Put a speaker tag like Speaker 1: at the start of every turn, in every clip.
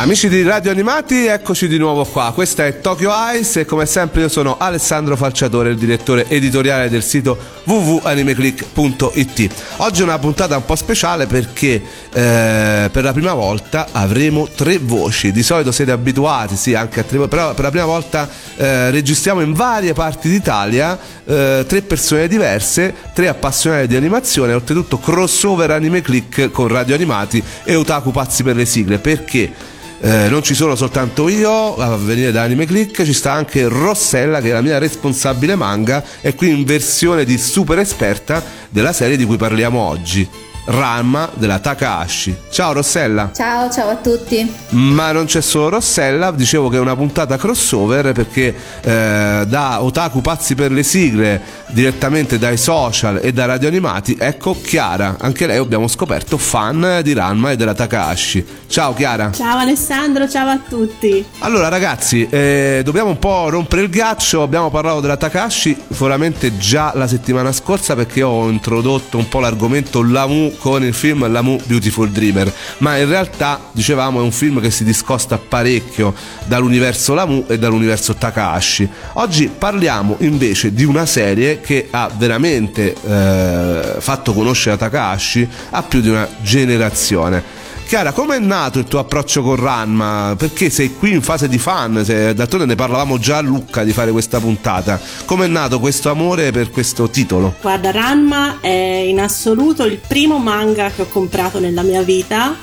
Speaker 1: Amici di Radio Animati, eccoci di nuovo qua. Questa è Tokyo Ice e come sempre io sono Alessandro Falciatore, il direttore editoriale del sito www.animeclick.it. Oggi è una puntata un po' speciale perché eh, per la prima volta avremo tre voci. Di solito siete abituati, sì, anche a tre voci, però per la prima volta eh, registriamo in varie parti d'Italia eh, tre persone diverse, tre appassionati di animazione, oltretutto crossover Anime Click con Radio Animati e Otaku Pazzi per le sigle. Perché? Eh, non ci sono soltanto io a venire da Anime Click, ci sta anche Rossella che è la mia responsabile manga e qui in versione di super esperta della serie di cui parliamo oggi. Ranma della Takahashi. Ciao Rossella.
Speaker 2: Ciao, ciao a tutti.
Speaker 1: Ma non c'è solo Rossella, dicevo che è una puntata crossover perché eh, da Otaku Pazzi per le sigle, direttamente dai social e da radio animati, ecco Chiara. Anche lei abbiamo scoperto fan di Ranma e della Takahashi. Ciao Chiara.
Speaker 3: Ciao Alessandro, ciao a tutti.
Speaker 1: Allora ragazzi, eh, dobbiamo un po' rompere il ghiaccio, abbiamo parlato della Takahashi sicuramente già la settimana scorsa perché ho introdotto un po' l'argomento Lamu con il film Lamu Beautiful Dreamer, ma in realtà dicevamo è un film che si discosta parecchio dall'universo Lamu e dall'universo Takahashi. Oggi parliamo invece di una serie che ha veramente eh, fatto conoscere Takahashi a più di una generazione. Chiara, come è nato il tuo approccio con Ranma? Perché sei qui in fase di fan, se, d'altronde ne parlavamo già a Lucca di fare questa puntata. Come è nato questo amore per questo titolo?
Speaker 3: Guarda, Ranma è in assoluto il primo manga che ho comprato nella mia vita,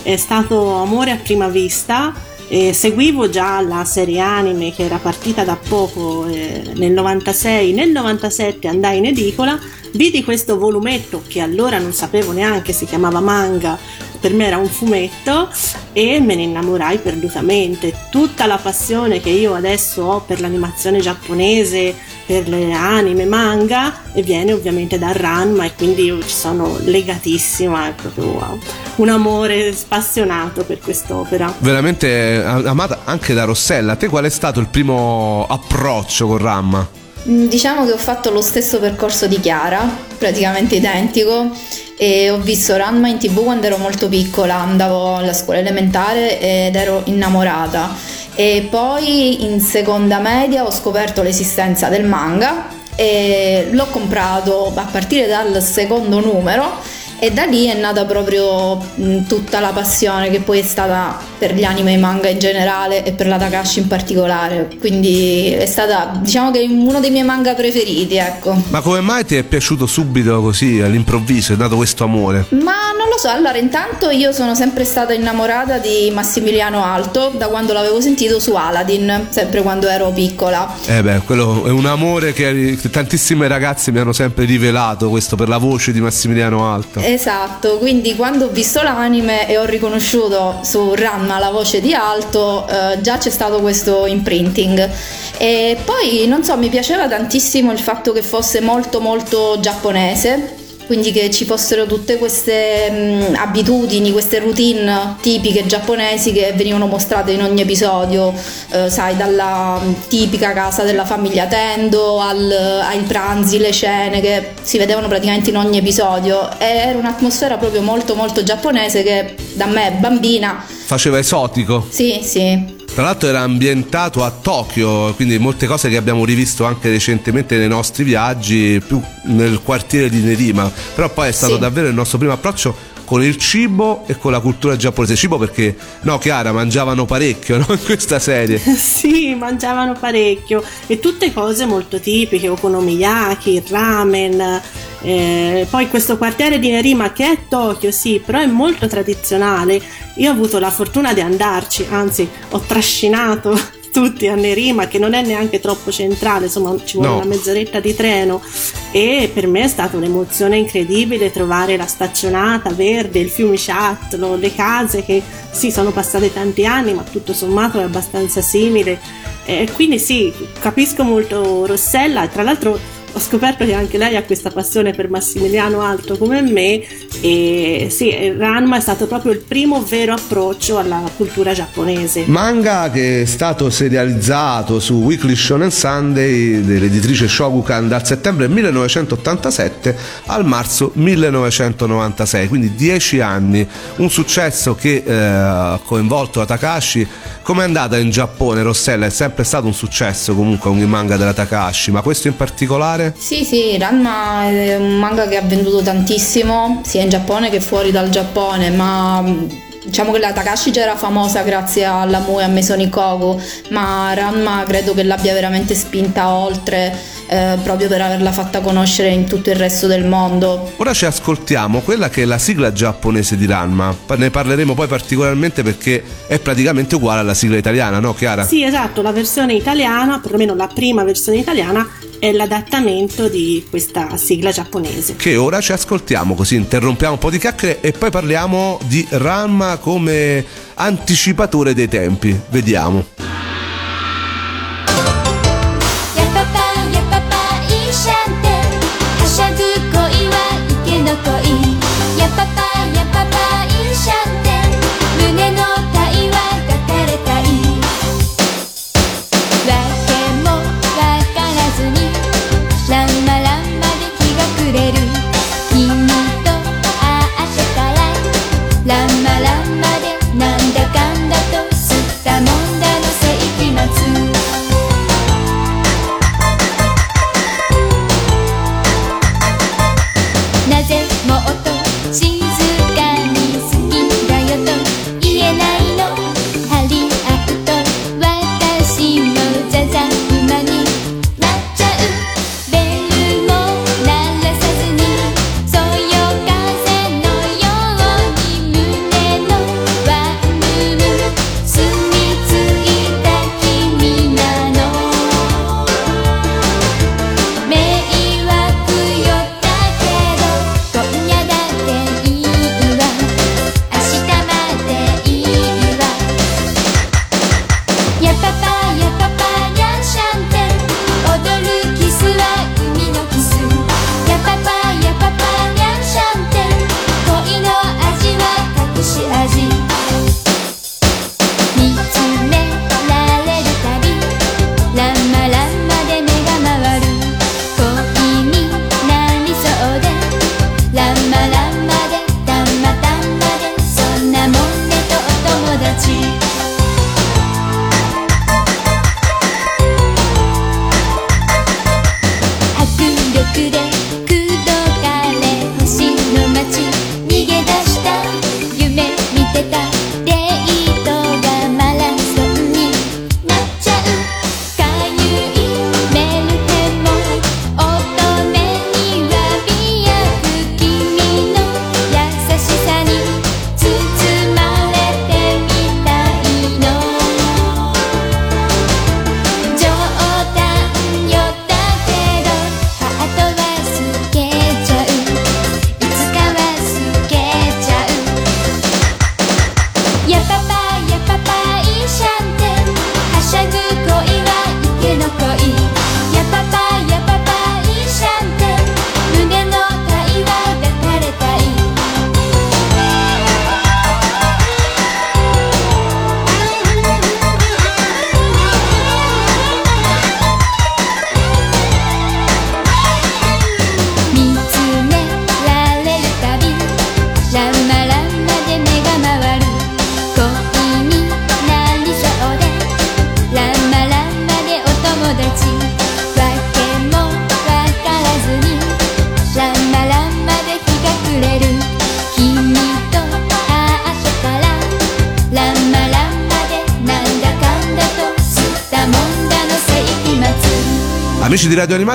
Speaker 3: è stato amore a prima vista. E seguivo già la serie anime che era partita da poco eh, nel 96, nel 97 andai in edicola, vidi questo volumetto che allora non sapevo neanche si chiamava manga per me era un fumetto e me ne innamorai perdutamente. Tutta la passione che io adesso ho per l'animazione giapponese, per le anime, manga, viene ovviamente da Ranma e quindi io ci sono legatissima, è proprio wow. un amore spassionato per quest'opera.
Speaker 1: Veramente amata anche da Rossella. Te qual è stato il primo approccio con Ranma?
Speaker 2: Mm, diciamo che ho fatto lo stesso percorso di Chiara, praticamente identico e ho visto Ranma in tv quando ero molto piccola, andavo alla scuola elementare ed ero innamorata. E poi in seconda media ho scoperto l'esistenza del manga e l'ho comprato a partire dal secondo numero e da lì è nata proprio tutta la passione che poi è stata per gli anime e manga in generale e per la Takashi in particolare. Quindi è stata, diciamo che uno dei miei manga preferiti, ecco.
Speaker 1: Ma come mai ti è piaciuto subito così all'improvviso? È nato questo amore?
Speaker 2: Ma non lo so, allora intanto io sono sempre stata innamorata di Massimiliano Alto da quando l'avevo sentito su Aladdin, sempre quando ero piccola.
Speaker 1: Eh beh, quello è un amore che tantissime ragazze mi hanno sempre rivelato questo per la voce di Massimiliano Alto.
Speaker 2: Esatto, quindi quando ho visto l'anime e ho riconosciuto su Ranma la voce di Alto, eh, già c'è stato questo imprinting. E poi, non so, mi piaceva tantissimo il fatto che fosse molto molto giapponese, quindi che ci fossero tutte queste mh, abitudini, queste routine tipiche giapponesi che venivano mostrate in ogni episodio, eh, sai, dalla tipica casa della famiglia Tendo al, ai pranzi, le scene che si vedevano praticamente in ogni episodio. E era un'atmosfera proprio molto molto giapponese che da me bambina
Speaker 1: faceva esotico.
Speaker 2: Sì, sì.
Speaker 1: Tra l'altro era ambientato a Tokyo, quindi molte cose che abbiamo rivisto anche recentemente nei nostri viaggi, più nel quartiere di Nerima. Però poi è stato sì. davvero il nostro primo approccio con il cibo e con la cultura giapponese. Cibo perché, no, Chiara, mangiavano parecchio no? in questa serie.
Speaker 3: sì, mangiavano parecchio e tutte cose molto tipiche, okonomiyaki, ramen. Eh, poi questo quartiere di Nerima che è Tokyo, sì, però è molto tradizionale. Io ho avuto la fortuna di andarci, anzi ho trascinato tutti a Nerima che non è neanche troppo centrale, insomma ci vuole no. una mezz'oretta di treno e per me è stata un'emozione incredibile trovare la staccionata verde, il fiume Sciattolo, le case che sì sono passate tanti anni ma tutto sommato è abbastanza simile e quindi sì capisco molto Rossella e tra l'altro ho scoperto che anche lei ha questa passione per Massimiliano Alto come me e sì, Ranma è stato proprio il primo vero approccio alla cultura giapponese.
Speaker 4: Manga che è stato serializzato su Weekly Shonen Sunday dell'editrice Shogukan dal settembre 1987 al marzo 1996, quindi 10 anni, un successo che eh, ha eh, coinvolto Takashi. Come è andata in Giappone, Rossella? È sempre stato un successo comunque ogni manga della Takashi, ma questo in particolare particolare?
Speaker 2: Sì, sì, Ranma è un manga che ha venduto tantissimo, sia in Giappone che fuori dal Giappone, ma mm, diciamo che la Takashi già era famosa grazie alla Mue e a Mesonikoku, ma Ranma credo che l'abbia veramente spinta oltre eh, proprio per averla fatta conoscere in tutto il resto del mondo.
Speaker 4: Ora ci ascoltiamo quella che è la sigla giapponese di Ranma, ne parleremo poi particolarmente perché è praticamente uguale alla sigla italiana, no Chiara?
Speaker 3: Sì, esatto, la versione italiana, perlomeno la prima versione italiana, è l'adattamento di questa sigla giapponese.
Speaker 4: Che ora ci ascoltiamo, così interrompiamo un po' di chiacchiere e poi parliamo di Ranma come anticipatore dei tempi. Vediamo.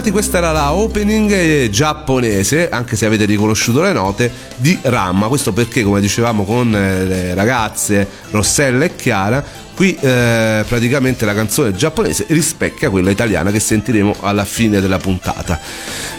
Speaker 4: bentornati, questa era la opening eh, giapponese, anche se avete riconosciuto le note, di Ramma. Questo perché, come dicevamo con eh, le ragazze Rossella e Chiara,
Speaker 1: Qui eh, praticamente la canzone giapponese rispecchia quella italiana che sentiremo alla fine della puntata.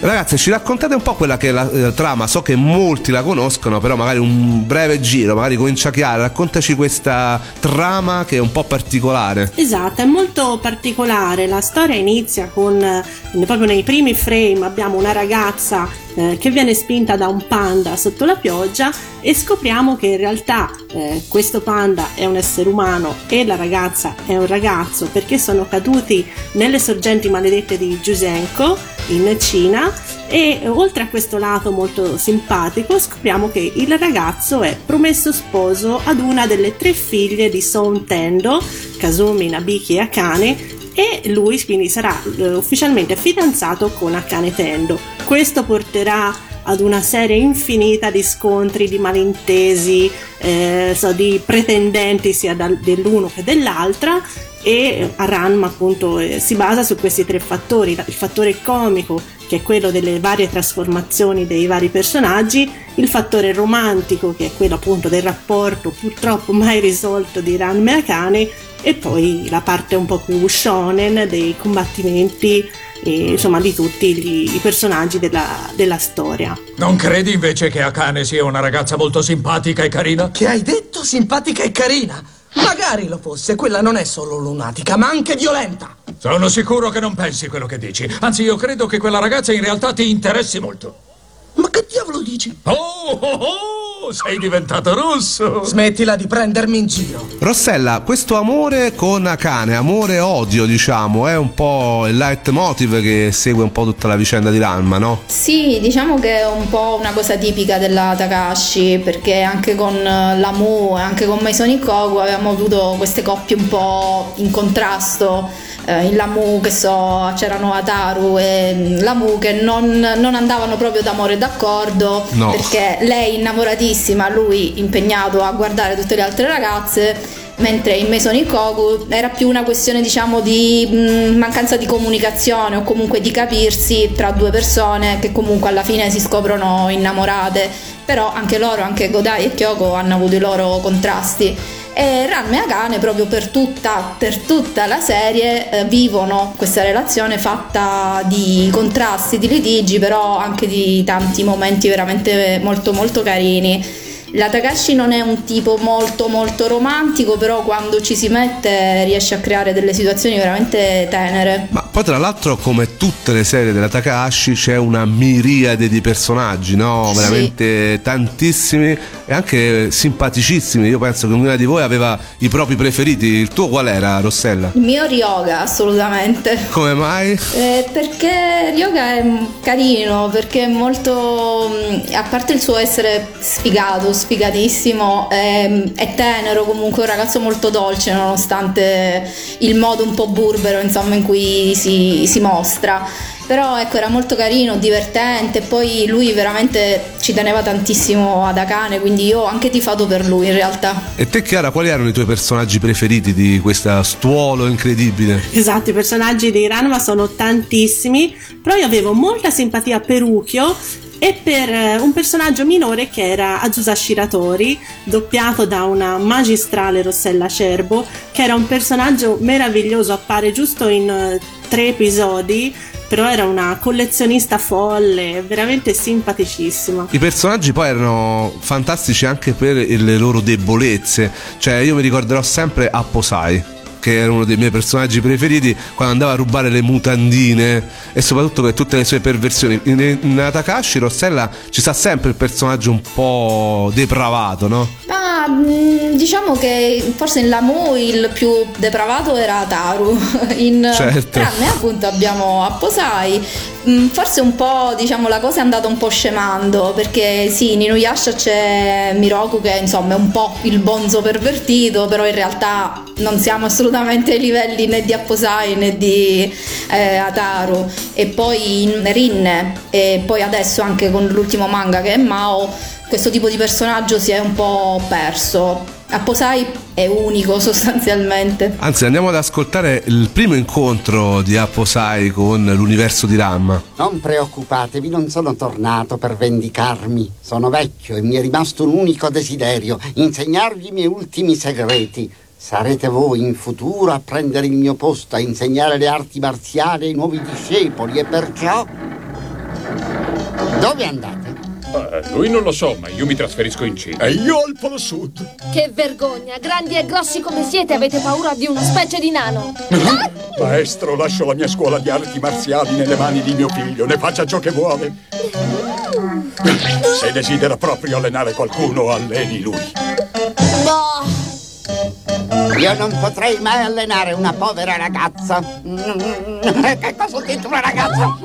Speaker 1: Ragazze, ci raccontate un po' quella che è la, la trama, so che molti la conoscono, però magari un breve giro, magari comincia chiara, raccontaci questa trama che è un po' particolare.
Speaker 3: Esatto, è molto particolare. La storia inizia con eh, proprio nei primi frame abbiamo una ragazza eh, che viene spinta da un panda sotto la pioggia e scopriamo che in realtà eh, questo panda è un essere umano e la ragazza è un ragazzo perché sono caduti nelle sorgenti maledette di Jusenko in Cina e oltre a questo lato molto simpatico scopriamo che il ragazzo è promesso sposo ad una delle tre figlie di Son Tendo, Kazumi, Nabiki e Akane e lui quindi sarà eh, ufficialmente fidanzato con Akane Tendo. Questo porterà ad una serie infinita di scontri, di malintesi, eh, so, di pretendenti sia dal, dell'uno che dell'altra e Aranma appunto eh, si basa su questi tre fattori, il fattore comico che è quello delle varie trasformazioni dei vari personaggi, il fattore romantico che è quello appunto del rapporto purtroppo mai risolto di Ranma e Akane e poi la parte un po' più shonen dei combattimenti e, insomma di tutti gli, i personaggi della, della storia.
Speaker 5: Non credi invece che Akane sia una ragazza molto simpatica e carina?
Speaker 6: Che hai detto simpatica e carina? Magari lo fosse, quella non è solo lunatica, ma anche violenta.
Speaker 5: Sono sicuro che non pensi quello che dici. Anzi, io credo che quella ragazza in realtà ti interessi molto.
Speaker 6: Ma che diavolo dici?
Speaker 5: Oh, oh, oh, sei diventato rosso.
Speaker 6: Smettila di prendermi in giro.
Speaker 1: Rossella, questo amore con Akane, amore e odio, diciamo, è un po' il leitmotiv che segue un po' tutta la vicenda di Ranma, no?
Speaker 2: Sì, diciamo che è un po' una cosa tipica della Takashi, perché anche con eh, la Mu e anche con Maison Kogu avevamo avuto queste coppie un po' in contrasto. Eh, in Lamu che so c'erano Ataru e mm, Lamu che non, non andavano proprio d'amore d'accordo
Speaker 1: No.
Speaker 2: perché lei innamoratissima, lui impegnato a guardare tutte le altre ragazze mentre in Maison Kogu era più una questione diciamo di mh, mancanza di comunicazione o comunque di capirsi tra due persone che comunque alla fine si scoprono innamorate. Però anche loro, anche Godai e Kyoko hanno avuto i loro contrasti e Ranma e Akane proprio per tutta, per tutta la serie eh, vivono questa relazione fatta di contrasti, di litigi però anche di tanti momenti veramente molto molto carini la Takashi non è un tipo molto molto romantico, però quando ci si mette riesce a creare delle situazioni veramente tenere.
Speaker 1: Ma poi tra l'altro come tutte le serie della Takahashi c'è una miriade di personaggi, no?
Speaker 2: Sì.
Speaker 1: Veramente tantissimi e anche simpaticissimi. Io penso che ognuna di voi aveva i propri preferiti. Il tuo qual era, Rossella?
Speaker 2: Il mio Ryoga, assolutamente.
Speaker 1: Come mai?
Speaker 2: Eh, perché Ryoga è carino, perché è molto. mm, a parte il suo essere sfigato, sfigatissimo, è, è tenero comunque, un ragazzo molto dolce nonostante il modo un po' burbero insomma in cui si, si mostra. Però ecco, era molto carino, divertente, poi lui veramente ci teneva tantissimo ad Akane, quindi io ho anche tifato per lui in realtà.
Speaker 1: E te Chiara, quali erano i tuoi personaggi preferiti di questa stuolo incredibile?
Speaker 3: Esatto, i personaggi di Ranma sono tantissimi, però io avevo molta simpatia per Ukyo e per eh, un personaggio minore che era Azusa Shiratori, doppiato da una magistrale Rossella Cerbo, che era un personaggio meraviglioso, appare giusto in eh, tre episodi, però era una collezionista folle, veramente simpaticissima.
Speaker 1: I personaggi poi erano fantastici anche per le loro debolezze, cioè io mi ricorderò sempre Apposai che era uno dei miei personaggi preferiti quando andava a rubare le mutandine e soprattutto per tutte le sue perversioni. In, in Takashi Rossella ci sta sempre il personaggio un po' depravato, no?
Speaker 2: Ma mh, diciamo che forse in Lamu il più depravato era Taru. In
Speaker 1: Certo.
Speaker 2: tranne appunto abbiamo Apposai. Mh, Forse un po' diciamo la cosa è andata un po' scemando perché sì, in Inuyasha c'è Miroku che insomma è un po' il bonzo pervertito, però in realtà non siamo assolutamente ai livelli né di Apposai né di eh, Ataru. E poi in Rinne e poi adesso anche con l'ultimo manga che è Mao questo tipo di personaggio si è un po' perso. Apposai è unico sostanzialmente.
Speaker 1: Anzi, andiamo ad ascoltare il primo incontro di Apposai con l'universo di Ramma.
Speaker 7: Non preoccupatevi, non sono tornato per vendicarmi. Sono vecchio e mi è rimasto un unico desiderio, insegnarvi i miei ultimi segreti. Sarete voi in futuro a prendere il mio posto, a insegnare le arti marziali ai nuovi discepoli e perciò... Dove andate?
Speaker 8: Eh, lui non lo so, ma io mi trasferisco in Cina.
Speaker 5: E io al Polo Sud.
Speaker 9: Che vergogna! Grandi e grossi come siete avete paura di una specie di nano!
Speaker 5: Maestro, lascio la mia scuola di arti marziali nelle mani di mio figlio. Ne faccia ciò che vuole. Se desidera proprio allenare qualcuno, alleni lui.
Speaker 9: Boh!
Speaker 7: Io non potrei mai allenare una povera ragazza. Che cosa ho detto una ragazza?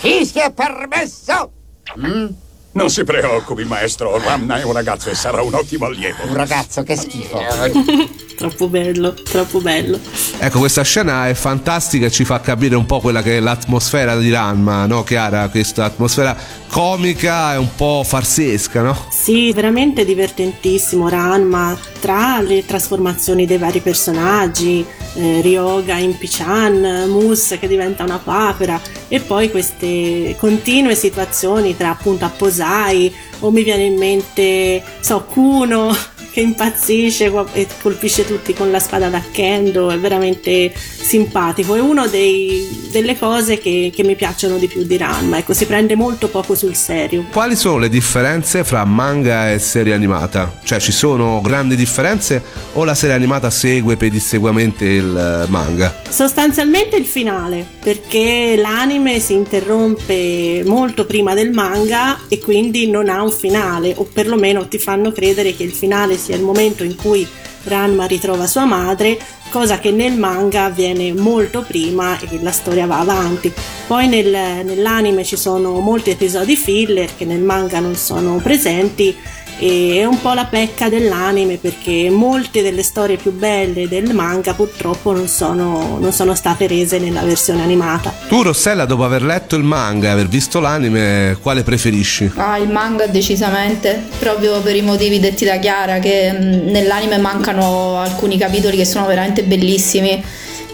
Speaker 7: Chi si è permesso? Mm?
Speaker 5: Non si preoccupi, maestro. Ramna è un ragazzo e sarà un ottimo allievo.
Speaker 7: Un ragazzo, che schifo.
Speaker 3: Troppo bello, troppo bello.
Speaker 1: Ecco, questa scena è fantastica e ci fa capire un po' quella che è l'atmosfera di Ranma, no Chiara? Questa atmosfera comica e un po' farsesca, no?
Speaker 3: Sì, veramente divertentissimo Ranma, tra le trasformazioni dei vari personaggi, eh, Ryoga in Pichan, Mus che diventa una papera e poi queste continue situazioni tra appunto Apposai o mi viene in mente so Kuno che impazzisce e colpisce tutti con la spada da kendo, è veramente simpatico, è una delle cose che, che mi piacciono di più di Ranma, ecco, si prende molto poco sul serio.
Speaker 1: Quali sono le differenze fra manga e serie animata? Cioè ci sono grandi differenze o la serie animata segue pedissequamente il manga?
Speaker 3: Sostanzialmente il finale, perché l'anime si interrompe molto prima del manga e quindi non ha un finale, o perlomeno ti fanno credere che il finale sia il momento in cui Ranma ritrova sua madre, cosa che nel manga avviene molto prima e la storia va avanti. Poi nel, nell'anime ci sono molti episodi filler che nel manga non sono presenti e è un po' la pecca dell'anime perché molte delle storie più belle del manga purtroppo non sono, non sono state rese nella versione animata.
Speaker 1: Tu Rossella dopo aver letto il manga e aver visto l'anime quale preferisci?
Speaker 2: Ah, il manga decisamente, proprio per i motivi detti da Chiara che mh, nell'anime mancano alcuni capitoli che sono veramente bellissimi.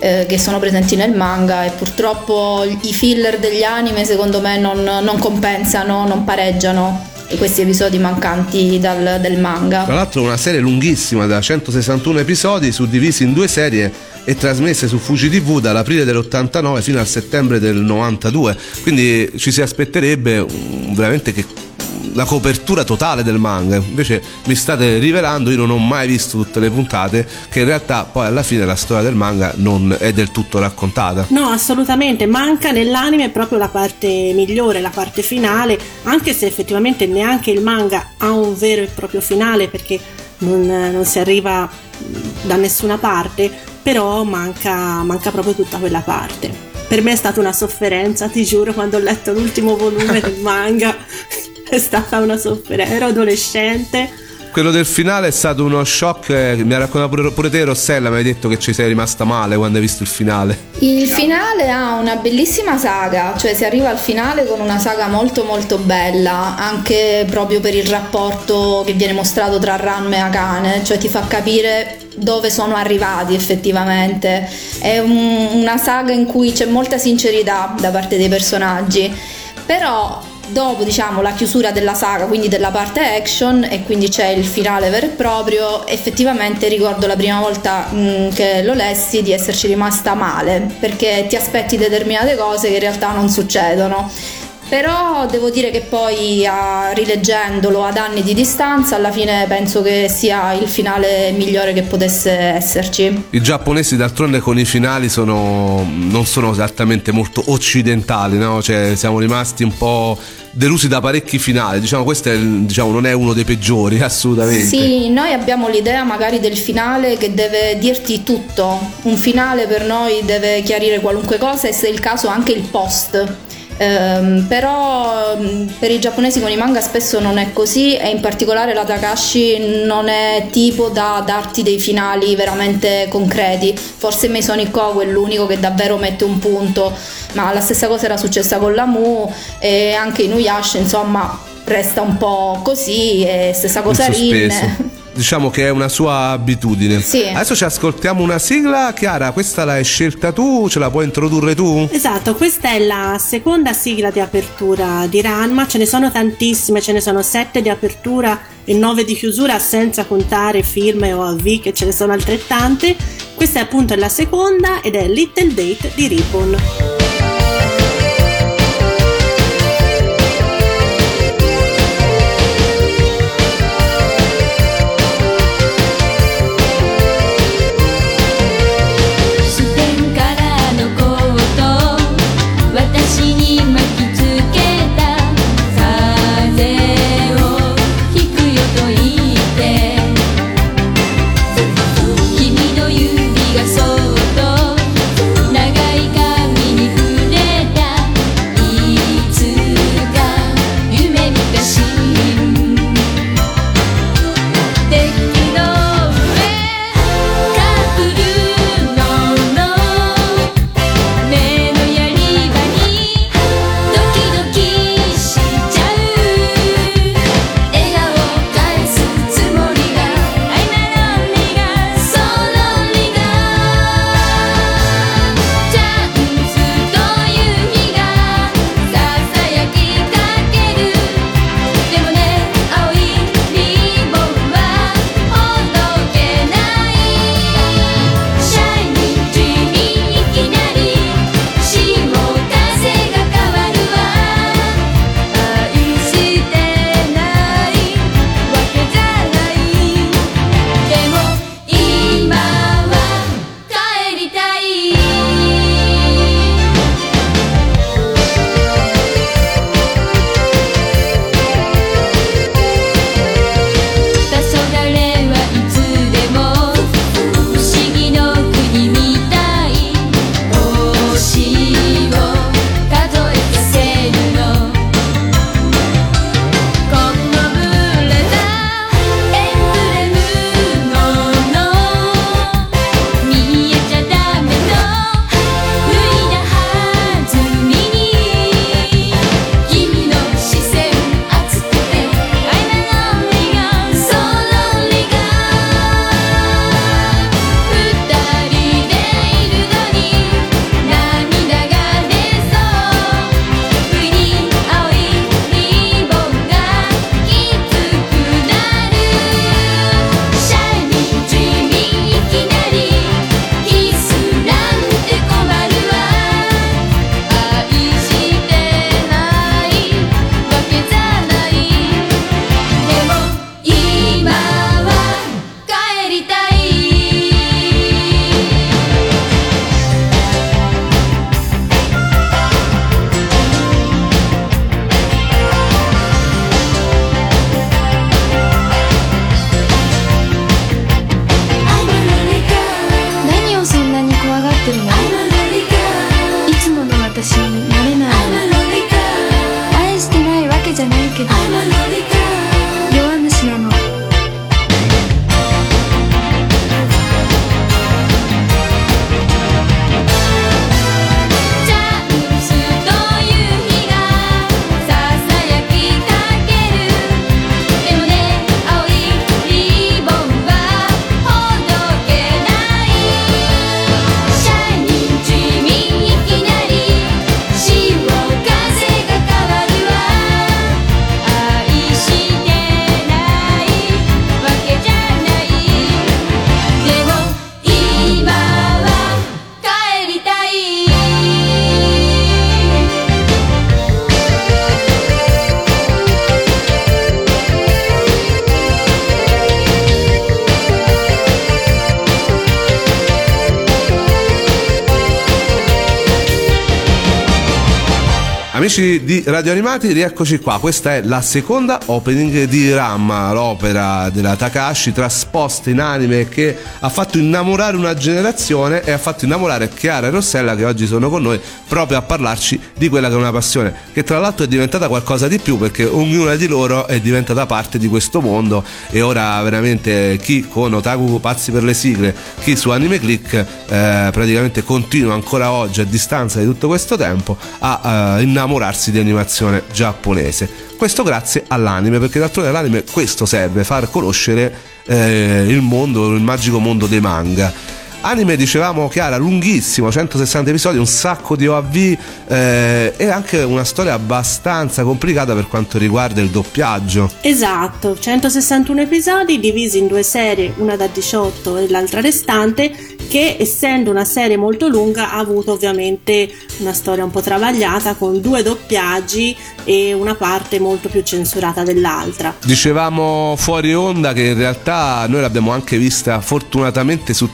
Speaker 2: eh, che sono presenti nel manga e purtroppo i filler degli anime secondo me non, non compensano, non pareggiano questi episodi mancanti dal, del manga.
Speaker 1: Tra l'altro una serie lunghissima da 161 episodi suddivisi in due serie e trasmesse su Fuji TV dall'aprile dell'89 fino al settembre del 92 quindi ci si aspetterebbe veramente che la copertura totale del manga. Invece mi state rivelando io non ho mai visto tutte le puntate che in realtà poi alla fine la storia del manga non è del tutto raccontata.
Speaker 3: No, assolutamente, manca nell'anime proprio la parte migliore, la parte finale, anche se effettivamente neanche il manga ha un vero e proprio finale perché non, non si arriva da nessuna parte, però manca, manca proprio tutta quella parte. Per me è stata una sofferenza, ti giuro, quando ho letto l'ultimo volume del manga, è stata una sofferenza, ero adolescente.
Speaker 1: quello del finale è stato uno shock eh, mi ha raccontato pure, pure te Rossella mi hai detto che ci sei rimasta male quando hai visto il finale
Speaker 2: Il finale ha una bellissima saga, cioè si arriva al finale con una saga molto molto bella, anche proprio per il rapporto che viene mostrato tra Ranma e Akane, cioè ti fa capire dove sono arrivati effettivamente. È un- una saga in cui c'è molta sincerità da parte dei personaggi, però dopo diciamo la chiusura della saga, quindi della parte action e quindi c'è il finale vero e proprio, effettivamente ricordo la prima volta mh, che lo lessi di esserci rimasta male, perché ti aspetti determinate cose che in realtà non succedono. Però devo dire che poi a- rileggendolo ad anni di distanza, alla fine penso che sia il finale migliore che potesse esserci.
Speaker 1: i giapponesi d'altronde con i finali sono non sono esattamente molto occidentali no? cioè siamo rimasti un po' delusi da parecchi finali diciamo questo è diciamo, non è uno dei peggiori assolutamente
Speaker 2: Sì, noi abbiamo l'idea magari del finale che deve dirti tutto. Un finale per noi deve chiarire qualunque cosa e se è il caso anche il post. Ehm, però mh, per i giapponesi con i manga spesso non è così e in particolare la Takashi non è tipo da darti dei finali veramente concreti. Forse Masonic Co è l'unico che davvero mette un punto, ma la stessa cosa era successa con la Mu e anche Inuyasha, insomma, resta un po' così e stessa cosa
Speaker 1: diciamo che è una sua abitudine.
Speaker 2: Sì.
Speaker 1: Adesso ci ascoltiamo una sigla, Chiara, questa l'hai scelta tu, ce la puoi introdurre tu?
Speaker 4: Esatto, questa è la seconda sigla di apertura di Ranma, ce ne sono tantissime, ce ne sono sette di apertura e nove di chiusura senza contare firme o AV che ce ne sono altrettante. Questa è appunto la seconda ed è Little Date di Ribbon.
Speaker 1: di Radio Animati, rieccoci qua. Questa è la seconda opening di Ram, l'opera della Takashi trasposta in anime che ha fatto innamorare una generazione e ha fatto innamorare Chiara e Rossella che oggi sono con noi proprio a parlarci di quella che è una passione, che tra l'altro è diventata qualcosa di più perché ognuna di loro è diventata parte di questo mondo e ora veramente chi con Otaku pazzi per le sigle, chi su Anime Click eh, praticamente continua ancora oggi a distanza di tutto questo tempo a eh, innamorarsi di di animazione giapponese. Questo grazie all'anime, perché d'altronde all'anime questo serve, far conoscere eh, il mondo, il magico mondo dei manga Anime, dicevamo Chiara, lunghissimo, 160 episodi, un sacco di OAV eh, e anche una storia abbastanza complicata per quanto riguarda il doppiaggio.
Speaker 3: Esatto, 161 episodi divisi in due serie, una da 18 e l'altra restante, che essendo una serie molto lunga ha avuto ovviamente una storia un po' travagliata con due doppiaggi e una parte molto più censurata dell'altra.
Speaker 1: Dicevamo fuori onda che in realtà noi l'abbiamo anche vista fortunatamente su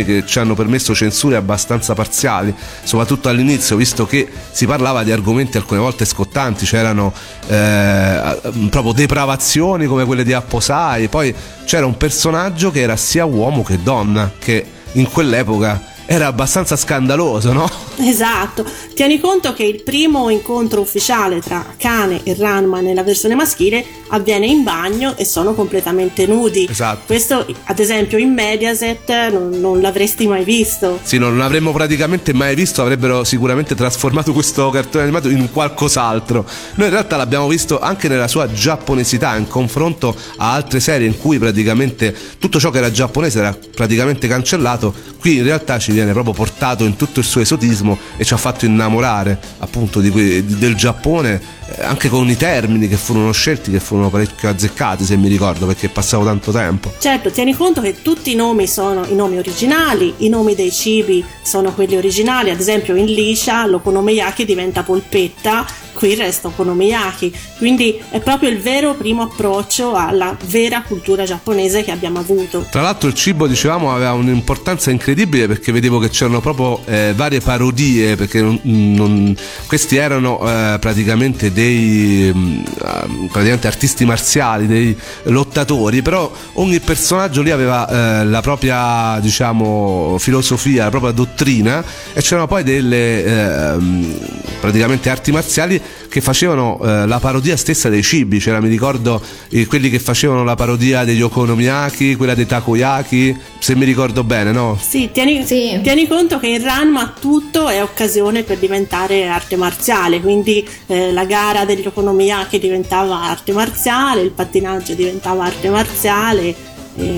Speaker 1: televisioni che ci hanno permesso censure abbastanza parziali, soprattutto all'inizio, visto che si parlava di argomenti alcune volte scottanti, c'erano eh, proprio depravazioni come quelle di Apposai, poi c'era un personaggio che era sia uomo che donna, che in quell'epoca era abbastanza scandaloso, no?
Speaker 3: Esatto, tieni conto che il primo incontro ufficiale tra Kane e Ranma nella versione maschile avviene in bagno e sono completamente nudi.
Speaker 1: Esatto.
Speaker 3: Questo, ad esempio, in Mediaset non, non l'avresti mai visto.
Speaker 1: Sì, non l'avremmo praticamente mai visto, avrebbero sicuramente trasformato questo cartone animato in qualcos'altro. Noi in realtà l'abbiamo visto anche nella sua giapponesità, in confronto a altre serie in cui praticamente tutto ciò che era giapponese era praticamente cancellato. Qui in realtà ci viene proprio portato in tutto il suo esotismo e ci ha fatto innamorare appunto di del Giappone anche con i termini che furono scelti che furono parecchio azzeccati se mi ricordo perché passavo tanto tempo.
Speaker 3: Certo, tieni conto che tutti i nomi sono i nomi originali, i nomi dei cibi sono quelli originali, ad esempio in Liscia l'okonomiyaki diventa polpetta, qui resta okonomiyaki, quindi è proprio il vero primo approccio alla vera cultura giapponese che abbiamo avuto.
Speaker 1: Tra l'altro il cibo, dicevamo, aveva un'importanza incredibile perché vedevo che c'erano proprio eh, varie parodie, perché non- non- questi erano eh, praticamente dei mm, ah, praticamente artisti marziali, dei lottatori, però ogni personaggio lì aveva eh, la propria, diciamo, filosofia, la propria dottrina e c'erano poi delle ehm, praticamente arti marziali che facevano eh, la parodia stessa dei cibi, c'era mi ricordo eh, quelli che facevano la parodia degli okonomiyaki, quella dei takoyaki, se mi ricordo bene, no?
Speaker 3: Sì, tieni, tieni conto che in Ranma tutto è occasione per diventare arte marziale, quindi eh, la gara degli okonomiyaki diventava arte marziale, il pattinaggio diventava arte marziale,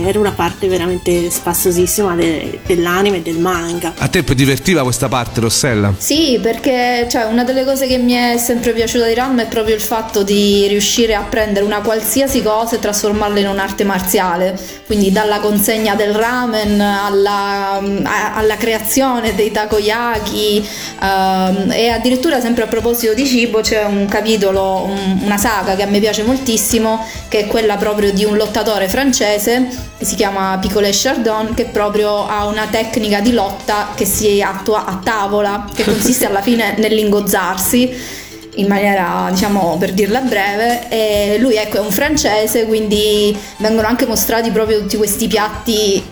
Speaker 3: era una parte veramente spassosissima de- dell'anime e del manga.
Speaker 1: A te divertiva questa parte, Rossella?
Speaker 2: Sì, perché cioè, una delle cose che mi è sempre piaciuta di Ram è proprio il fatto di riuscire a prendere una qualsiasi cosa e trasformarla in un'arte marziale. Quindi dalla consegna del ramen alla, a- alla creazione dei takoyaki ehm, e addirittura sempre a proposito di cibo c'è un capitolo, un- una saga che a me piace moltissimo che è quella proprio di un lottatore francese che si chiama Picolet Chardon che proprio ha una tecnica di lotta che si attua a tavola che consiste alla fine nell'ingozzarsi in maniera diciamo per dirla breve e lui ecco è un francese quindi vengono anche mostrati proprio tutti questi piatti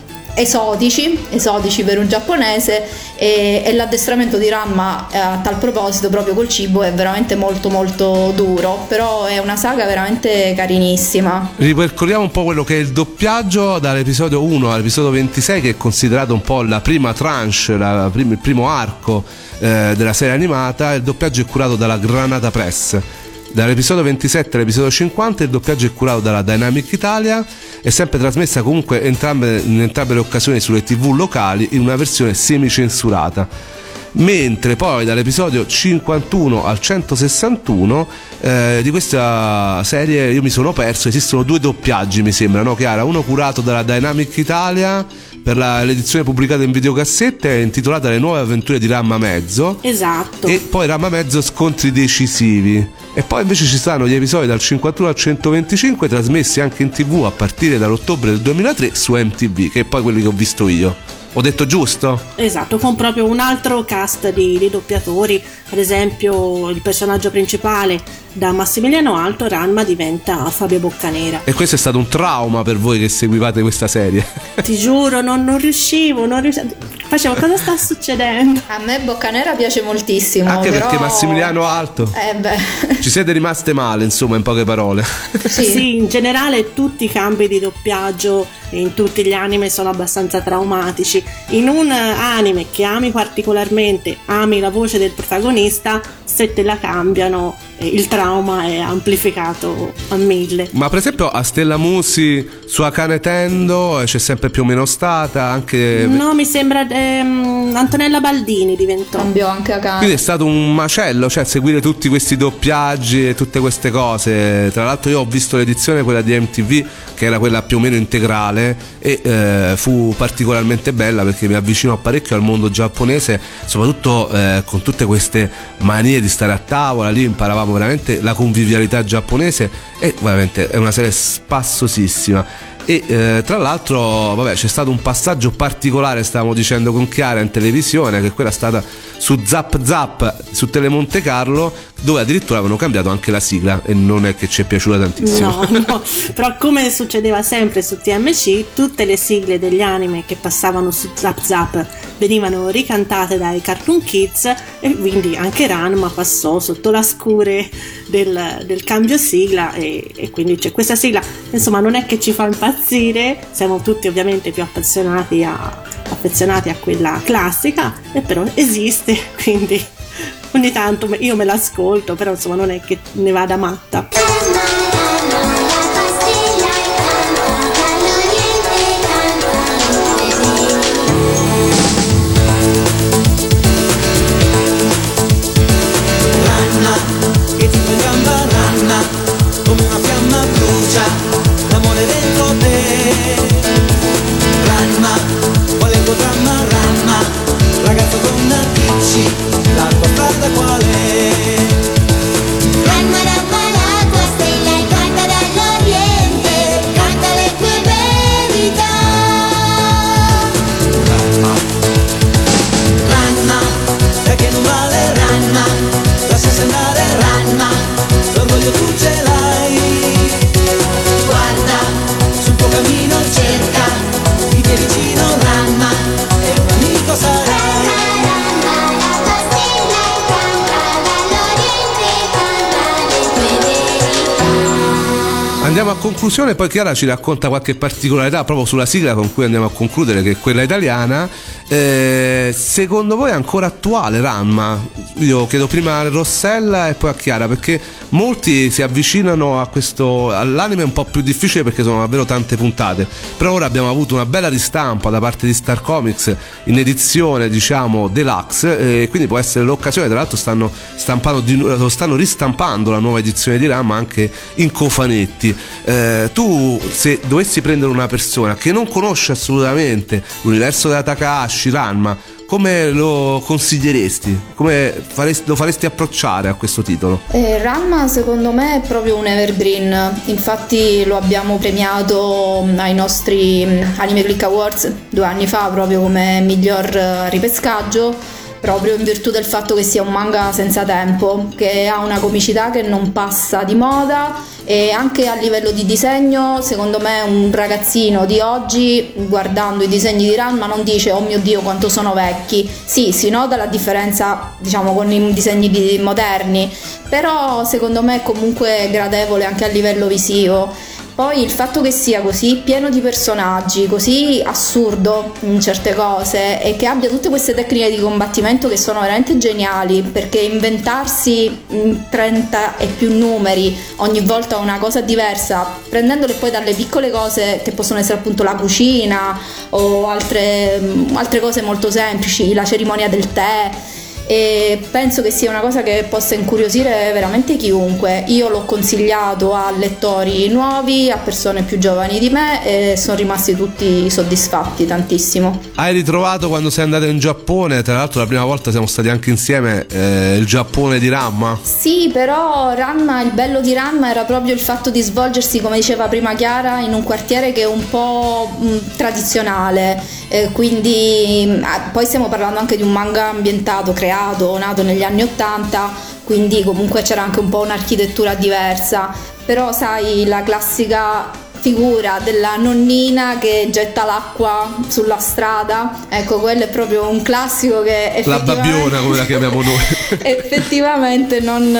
Speaker 2: esotici, esotici per un giapponese e, e l'addestramento di Ramma eh, a tal proposito proprio col cibo è veramente molto molto duro però è una saga veramente carinissima
Speaker 1: Ripercorriamo un po' quello che è il doppiaggio dall'episodio 1 all'episodio 26 che è considerato un po' la prima tranche, la il primo arco eh, della serie animata. Il doppiaggio è curato dalla Granata Press. Dall'episodio 27 all'episodio 50 il doppiaggio è curato dalla Dynamic Italia, è sempre trasmessa comunque entrambe- in entrambe le occasioni sulle tv locali in una versione semicensurata mentre poi dall'episodio 51 al 161 eh, di questa serie io mi sono perso, esistono due doppiaggi mi sembra, no Chiara? Uno curato dalla Dynamic Italia per la- l'edizione pubblicata in videocassette è intitolata Le nuove avventure di Ramma Mezzo
Speaker 3: Esatto.
Speaker 1: e poi Ramma Mezzo scontri decisivi e poi invece ci stanno gli episodi dal 51 al 125 trasmessi anche in tv a partire dall'ottobre del 2003 su MTV che è poi quelli che ho visto io ho detto giusto?
Speaker 3: Esatto, con proprio un altro cast di, di doppiatori, ad esempio il personaggio principale da Massimiliano Alto, Ranma diventa Fabio Boccanera.
Speaker 1: E questo è stato un trauma per voi che seguivate questa serie.
Speaker 3: Ti giuro, non, non riuscivo, non riuscivo. Facevo cosa sta succedendo?
Speaker 2: a me Boccanera piace moltissimo
Speaker 1: Anche
Speaker 2: però-
Speaker 1: perché Massimiliano Alto.
Speaker 2: eh beh
Speaker 1: Ci siete rimaste male, insomma, in poche parole.
Speaker 3: Sì. in generale tutti i cambi di doppiaggio in tutti gli anime sono abbastanza traumatici. In un anime che ami particolarmente, ami la voce del protagonista, se te la cambiano eh, il trauma è amplificato a mille.
Speaker 1: Ma per esempio a Stella Musi su Akane Tendo eh, c'è sempre più o meno stata, anche...
Speaker 3: No, mi sembra ehm, Antonella Baldini diventò.
Speaker 2: Cambiò anche Akane.
Speaker 1: Quindi è stato un macello, cioè seguire tutti questi doppiaggi e tutte queste cose. Tra l'altro io ho visto l'edizione, quella di MTV, che era quella più o meno integrale e eh, fu particolarmente bella perché mi avvicinò parecchio al mondo giapponese, soprattutto eh, con tutte queste manie di stare a tavola, lì imparavamo veramente la convivialità giapponese e veramente è una serie spassosissima. E eh, tra l'altro, vabbè, c'è stato un passaggio particolare, stavamo dicendo con Chiara in televisione, che quella è stata su Zap Zap su Telemonte Carlo, dove addirittura avevano cambiato anche la sigla e non è che ci è piaciuta tantissimo.
Speaker 3: No, no, però come succedeva sempre su TMC, tutte le sigle degli anime che passavano su Zap Zap venivano ricantate dai Cartoon Kids e quindi anche Ranma passò sotto la scure del, del cambio sigla e, e quindi c'è questa sigla, insomma non è che ci fa impazzire, siamo tutti ovviamente più appassionati a, affezionati a quella classica, e però esiste, quindi ogni tanto io me l'ascolto, però insomma non è che ne vada matta.
Speaker 1: Conclusione, poi Chiara ci racconta qualche particolarità proprio sulla sigla con cui andiamo a concludere, che è quella italiana. Eh, secondo voi è ancora attuale Ramma? Io chiedo prima a Rossella e poi a Chiara, perché molti si avvicinano a questo, all'anime un po' più difficile perché sono davvero tante puntate. Però ora abbiamo avuto una bella ristampa da parte di Star Comics in edizione, diciamo, deluxe, e quindi può essere l'occasione. Tra l'altro stanno, di stanno ristampando la nuova edizione di Ramma anche in cofanetti. Eh, tu se dovessi prendere una persona che non conosce assolutamente l'universo della Takahashi, Ranma, come lo consiglieresti? Come faresti- lo faresti approcciare a questo titolo?
Speaker 2: Eh, Ranma secondo me è proprio un evergreen, infatti lo abbiamo premiato mm, ai nostri mm, Anime Click Awards due anni fa proprio come miglior eh, ripescaggio, proprio in virtù del fatto che sia un manga senza tempo, che ha una comicità che non passa di moda e anche a livello di disegno secondo me un ragazzino di oggi guardando i disegni di Ranma non dice oh mio dio quanto sono vecchi sì si nota la differenza diciamo con i disegni di- moderni però secondo me è comunque gradevole anche a livello visivo poi il fatto che sia così pieno di personaggi, così assurdo in certe cose e che abbia tutte queste tecniche di combattimento che sono veramente geniali perché inventarsi mm, 30 e più numeri ogni volta una cosa diversa, prendendole poi dalle piccole cose che possono essere appunto la cucina o altre, mm, altre cose molto semplici, la cerimonia del tè e penso che sia una cosa che possa incuriosire veramente chiunque. Io l'ho consigliato a lettori nuovi, a persone più giovani di me e sono rimasti tutti soddisfatti tantissimo.
Speaker 1: Hai ritrovato quando sei andato in Giappone? Tra l'altro la prima volta siamo stati anche insieme eh, il Giappone di Ramma.
Speaker 2: Sì, però Ranma, il bello di Ranma era proprio il fatto di svolgersi, come diceva prima Chiara, in un quartiere che è un po' mh, tradizionale, eh, quindi mh, ah, poi stiamo parlando anche di un manga ambientato, creato, nato negli anni 80, quindi comunque c'era anche un po' un'architettura diversa, però sai, la classica figura della nonnina che getta l'acqua sulla strada. Ecco, quello è proprio un classico che
Speaker 1: La babbiona come la chiamiamo noi.
Speaker 2: effettivamente non,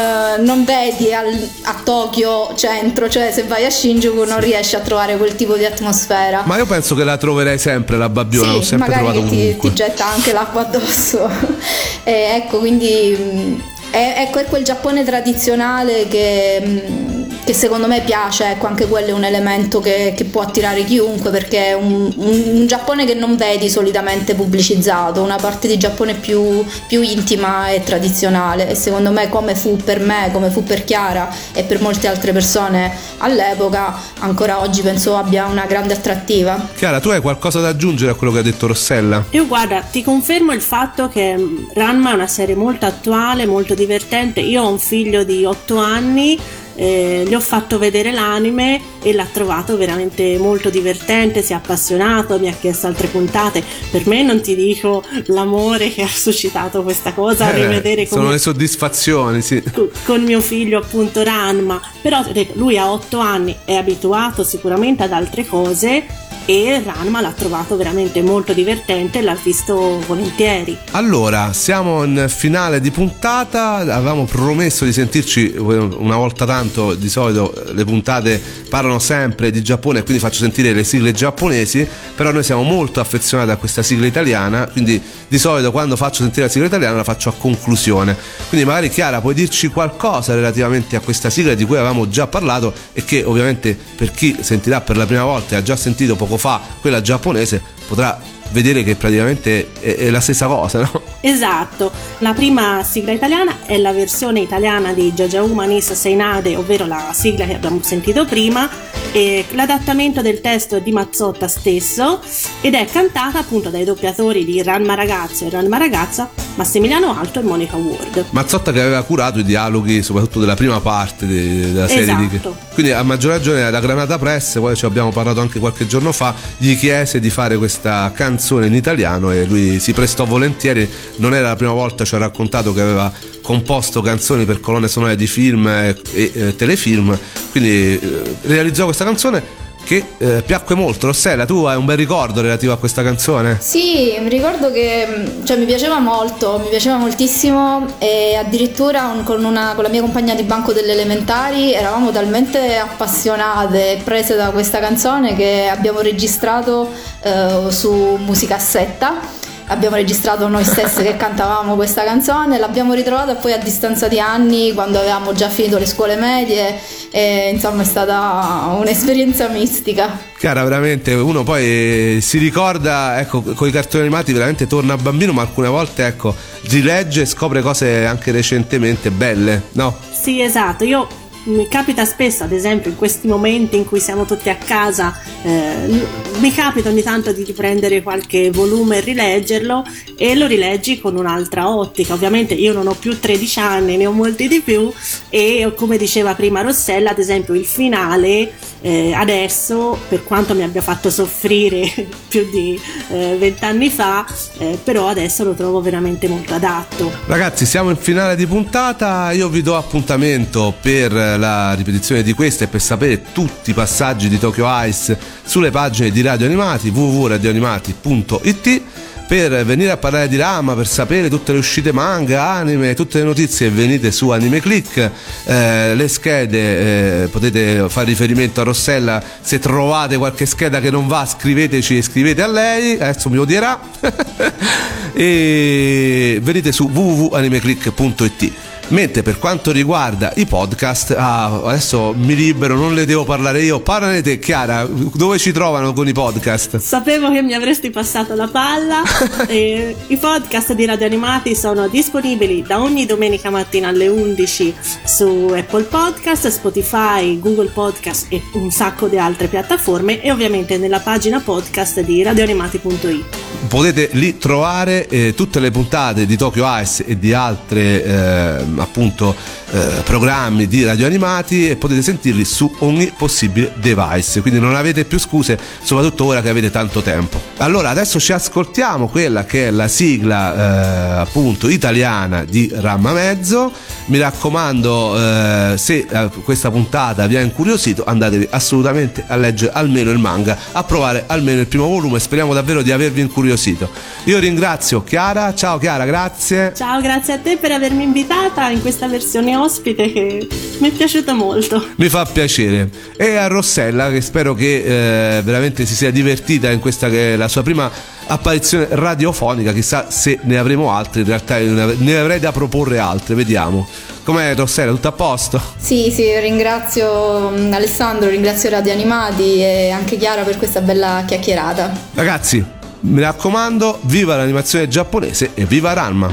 Speaker 2: non vedi al- a Tokyo centro, cioè se vai a Shinjuku non riesci a trovare quel tipo di atmosfera.
Speaker 1: Ma io penso che la troverei sempre la babbiona, l'ho
Speaker 2: Sì,
Speaker 1: sempre
Speaker 2: magari
Speaker 1: trovato
Speaker 2: che ti, ti getta anche l'acqua addosso. E ecco, quindi mh, è, ecco, è quel Giappone tradizionale che, mh, che secondo me piace, ecco, anche quello è un elemento che, che può attirare chiunque perché è un, un- un Giappone che non vedi solitamente pubblicizzato, una parte di Giappone più, più intima e tradizionale e secondo me come fu per me, come fu per Chiara e per molte altre persone all'epoca, ancora oggi penso abbia una grande attrattiva.
Speaker 1: Chiara, tu hai qualcosa da aggiungere a quello che ha detto Rossella?
Speaker 3: Io guarda, ti confermo il fatto che Ranma è una serie molto attuale, molto divertente. Io ho un figlio di 8 anni, eh, gli ho fatto vedere l'anime e l'ha trovato veramente molto divertente, si è appassionato, mi ha chiesto altre puntate. Per me non ti dico l'amore che ha suscitato questa cosa,
Speaker 1: Eh,
Speaker 3: rivedere come
Speaker 1: sono le soddisfazioni, sì.
Speaker 3: co- con mio figlio appunto Ranma però lui ha 8 anni è abituato sicuramente ad altre cose e Ranma l'ha trovato veramente molto divertente e l'ha visto volentieri.
Speaker 1: Allora, siamo in finale di puntata, avevamo promesso di sentirci una volta tanto, di solito le puntate parlano sempre di Giappone, quindi faccio sentire le sigle giapponesi, però noi siamo molto affezionati a questa sigla italiana, quindi di solito quando faccio sentire la sigla italiana la faccio a conclusione. Quindi magari Chiara puoi dirci qualcosa relativamente a questa sigla di cui avevamo già parlato e che ovviamente per chi sentirà per la prima volta e ha già sentito poco fa quella giapponese potrà vedere che praticamente è, è la stessa cosa, no?
Speaker 3: esatto la prima sigla italiana è la versione italiana di Jajauma Nis Seinade ovvero la sigla che abbiamo sentito prima e l'adattamento del testo è di Mazzotta stesso ed è cantata appunto dai doppiatori di Ranma Ragazzo e Ranma Ragazza Massimiliano Alto e Monica Ward
Speaker 1: Mazzotta che aveva curato i dialoghi soprattutto della prima parte de- della serie di-
Speaker 3: Esatto.
Speaker 1: quindi a maggior ragione la Granata Press poi ci abbiamo parlato anche qualche giorno fa gli chiese di fare questa canzone in italiano e lui si prestò volentieri. Non era la prima volta ci ha raccontato che aveva composto canzoni per colonne sonore di film e, e, telefilm. Quindi eh, realizzò questa canzone che eh, piacque molto Rossella tu hai un bel ricordo relativo a questa canzone?
Speaker 2: Sì, mi ricordo che mh, cioè, mi piaceva molto, mi piaceva moltissimo e addirittura un- con, una- con la mia compagna di banco delle elementari eravamo talmente appassionate e prese da questa canzone che abbiamo registrato eh, su musicassetta. Abbiamo registrato noi stesse che cantavamo questa canzone, l'abbiamo ritrovata poi a distanza di anni quando avevamo già finito le scuole medie e insomma è stata un'esperienza mistica.
Speaker 1: Chiara, veramente uno poi si ricorda, ecco, con i cartoni animati veramente torna bambino, ma alcune volte, ecco, rilegge e scopre cose anche recentemente belle, no?
Speaker 3: Sì, esatto. Io mi capita spesso, ad esempio, in questi momenti in cui siamo tutti a casa, eh, mi capita ogni tanto di riprendere qualche volume e rileggerlo e lo rileggi con un'altra ottica. Ovviamente io non ho più 13 anni, ne ho molti di più e come diceva prima Rossella, ad esempio, il finale eh, adesso, per quanto mi abbia fatto soffrire più di eh, vent'anni fa, eh, però adesso lo trovo veramente molto adatto.
Speaker 1: Ragazzi, siamo in finale di puntata. Io vi do appuntamento per la ripetizione di questa e per sapere tutti i passaggi di Tokyo Ice sulle pagine di Radio Animati www.radioanimati.it per venire a parlare di Rama, per sapere tutte le uscite manga, anime, tutte le notizie venite su Anime Click, eh, le schede eh, potete fare riferimento a Rossella, se trovate qualche scheda che non va scriveteci e scrivete a lei, adesso mi odierà e venite su www.animeclick.it Mentre per quanto riguarda i podcast, ah, adesso mi libero, non le devo parlare io. Parlane te, Chiara, dove ci trovano con i podcast?
Speaker 3: Sapevo che mi avresti passato la palla. Eh, I podcast di Radio Animati sono disponibili da ogni domenica mattina alle 11 su Apple Podcast, Spotify, Google Podcast e un sacco di altre piattaforme e ovviamente nella pagina podcast di radioanimati.it.
Speaker 1: Potete lì trovare eh, tutte le puntate di Tokyo Ice e di altre eh, appunto eh, programmi di radio animati e potete sentirli su ogni possibile device. Quindi non avete più scuse, soprattutto ora che avete tanto tempo. Allora, adesso ci ascoltiamo quella che è la sigla eh, appunto italiana di Ramma Mezzo. mi raccomando, eh, se eh, questa puntata vi ha incuriosito, andatevi assolutamente a leggere almeno il manga, a provare almeno il primo volume. Speriamo davvero di avervi incuriosito. Io ringrazio Chiara, ciao Chiara, grazie.
Speaker 3: Ciao, grazie a te per avermi invitata in questa versione ospite che mi è piaciuta molto.
Speaker 1: Mi fa piacere. E a Rossella, che spero che eh, veramente si sia divertita in questa che è la sua prima apparizione radiofonica. Chissà se ne avremo altre. In realtà ne av- ne avrei da proporre altre. Vediamo. Com'è Rossella? Tutto a posto?
Speaker 2: Sì, sì, ringrazio mm, Alessandro, ringrazio Radio Animati e anche Chiara per questa bella chiacchierata.
Speaker 1: Ragazzi, mi raccomando, viva l'animazione giapponese e viva Ranma.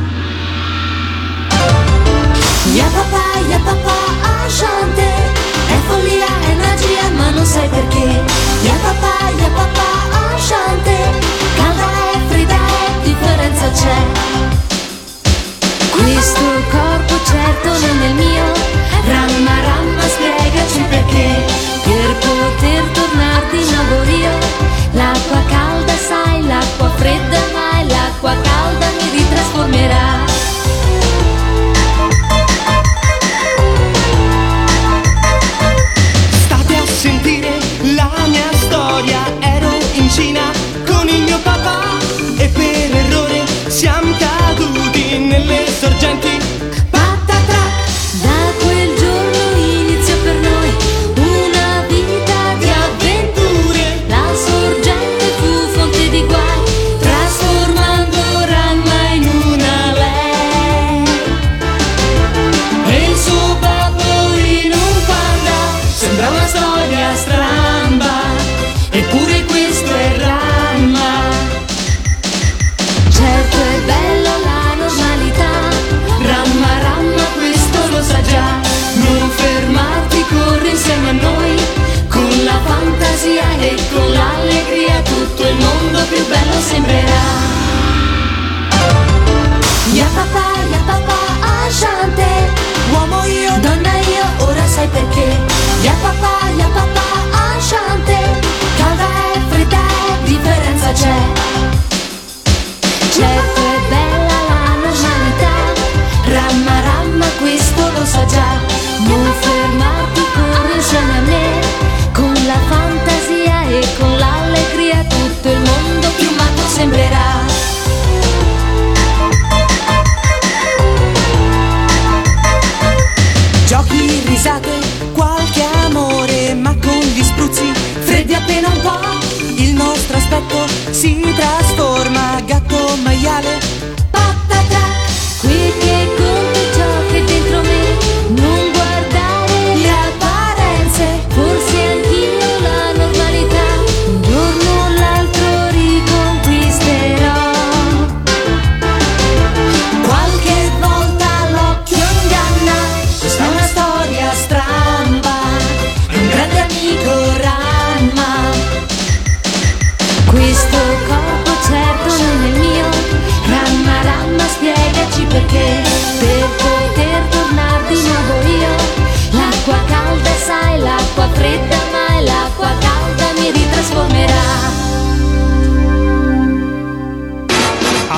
Speaker 10: Ya papà, ya papà, Ashante È follia, è magia, ma non sai perché Ya papà, ya papà, Ashante Calda e fredda differenza c'è.
Speaker 4: Questo corpo certo non è il mio. Ramma, ramma, spiegaci perché. Per poter tornare di nuovo io L'acqua calda sai, l'acqua fredda mai L'acqua calda mi ritrasformerà
Speaker 11: si trasforma Gatto maiale,